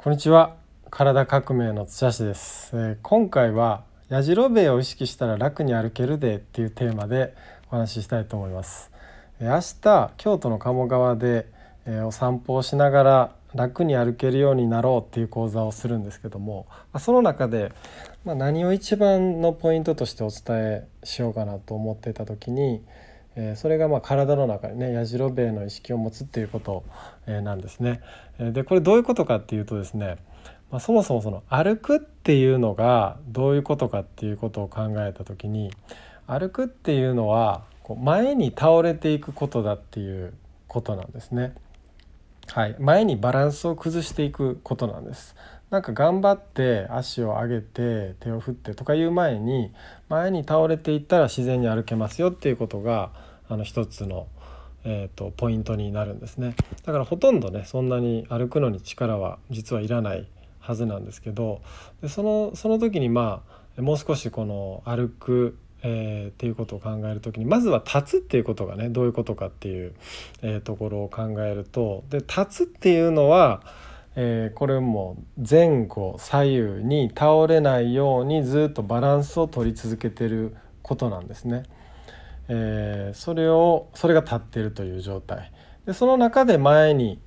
こんにちは。体革命の土橋です、えー、今回はやじろべえを意識したら楽に歩けるでっていうテーマでお話ししたいと思います、えー、明日京都の鴨川で、えー、お散歩をしながら楽に歩けるようになろうっていう講座をするんですけどもその中で、まあ、何を一番のポイントとしてお伝えしようかなと思っていた時にえそれがまあ体の中にねやじろべえの意識を持つっていうこと、えなんですね。でこれどういうことかっていうとですね、まあ、そもそもその歩くっていうのがどういうことかっていうことを考えた時に歩くっていうのはこう前に倒れていくことだっていうことなんですね。はい、前にバランスを崩していくことなんです。なんか頑張って足を上げて手を振ってとかいう前に前に倒れていったら自然に歩けますよっていうことがあの一つの、えーと、ポイントになるんですねだからほとんどねそんなに歩くのに力は実はいらないはずなんですけどでそのその時にまあもう少しこの歩くえー、っていうことを考える時にまずは立つっていうことがねどういうことかっていう、えー、ところを考えるとで立つっていうのは、えー、これも前後左右に倒れないようにずっとバランスを取り続けてることなんですね。えー、それをそれが立っているという状態でその中で前に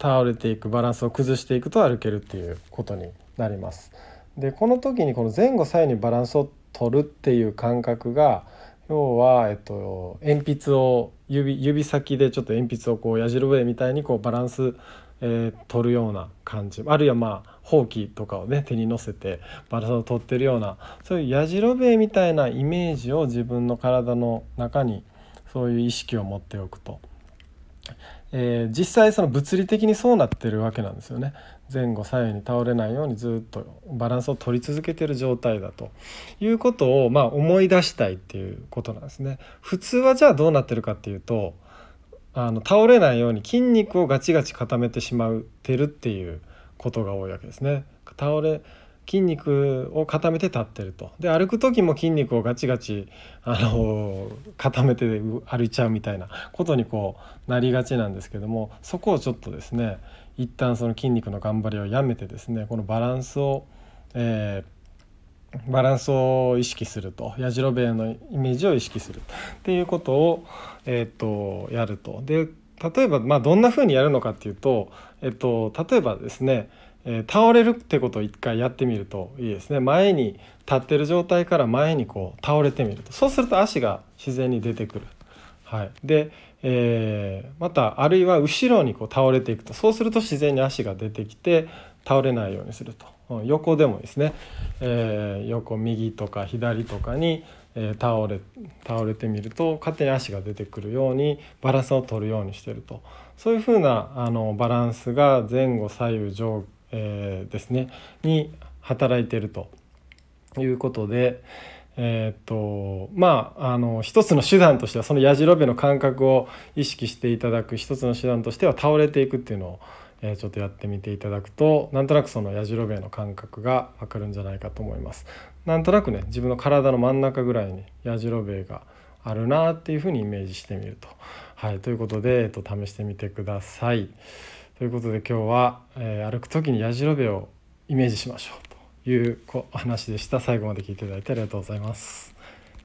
倒れていくバランスを崩していくと歩けるっていうことになります。でこの時にこの前後左右にバランスを取るっていう感覚が要は、えっと、鉛筆を指指先でちょっと鉛筆をこう矢印みたいにこうバランスえー、取るような感じ。あるいはまあほうきとかをね手に乗せてバランスを取ってるようなそういうやじろべえみたいなイメージを自分の体の中にそういう意識を持っておくと、えー、実際その物理的にそうなってるわけなんですよね。前後左右に倒れないようにずっとバランスを取り続けてる状態だと。いうことをまあ思い出したいっていうことなんですね。普通はじゃあどうなってるかっていうとあの倒れないように筋肉をガチガチ固めてしまってるっていうことが多いわけですね。倒れ筋肉を固めて立ってるとで歩く時も筋肉をガチガチあの固めて歩いちゃうみたいなことにこうなりがちなんですけどもそこをちょっとですね一旦その筋肉の頑張りをやめてですねこのバランスを、えーバランスを意識すると。やじろべえのイメージを意識する。っていうことを、えー、とやると。で例えば、まあ、どんなふうにやるのかっていうと、えっと、例えばですね、えー、倒れるってことを一回やってみるといいですね。前に立ってる状態から前にこう倒れてみると。そうすると足が自然に出てくる。はい、で、えー、またあるいは後ろにこう倒れていくと。そうすると自然に足が出てきて倒れないようにすると。横でもですね、えー、横右とか左とかに、え、倒れ倒れてみると勝手に足が出てくるようにバランスを取るようにしてると。そういうふうなあのバランスが前後左右上、えー、ですね。に働いてると。いうことで。え、っとまああの一つの手段としてはそのやじろべの感覚を意識していただく一つの手段としては倒れていくっていうのをえ、ちょっとやってみていただくとなんとなくそのやじろべえの感覚がわかるんじゃないかと思います。なんとなくね自分の体の真ん中ぐらいにやじろべえがあるなっていうふうにイメージしてみると。はい、ということで、えっと、試してみてください。ということで今日は、えー、歩く時にやじろべえをイメージしましょうというお話でした。最後まで聞いていただいてありがとうございます。